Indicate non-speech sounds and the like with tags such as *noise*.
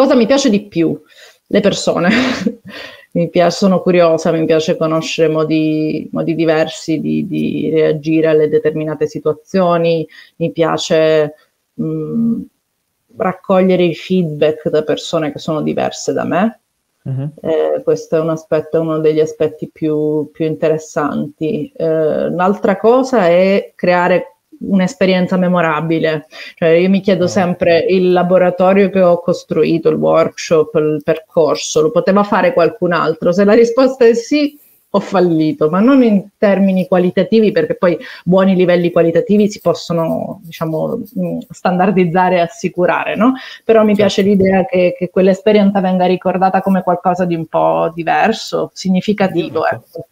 Cosa mi piace di più? Le persone. *laughs* mi piace, sono curiosa, mi piace conoscere modi, modi diversi di, di, reagire alle determinate situazioni, mi piace mh, mm, raccogliere i feedback da persone che sono diverse da me. Uh-huh. Eh, questo è un aspetto, uno degli aspetti più, più interessanti. Eh, un'altra cosa è creare un'esperienza memorabile. Cioè, io mi chiedo sempre il laboratorio che ho costruito, il workshop, il percorso, lo poteva fare qualcun altro? Se la risposta è sì, ho fallito, ma non in termini qualitativi, perché poi buoni livelli qualitativi si possono, diciamo, mm, standardizzare e assicurare, no? Però mi piace certo. l'idea che, che quell'esperienza venga ricordata come qualcosa di un po' diverso, significativo, ecco.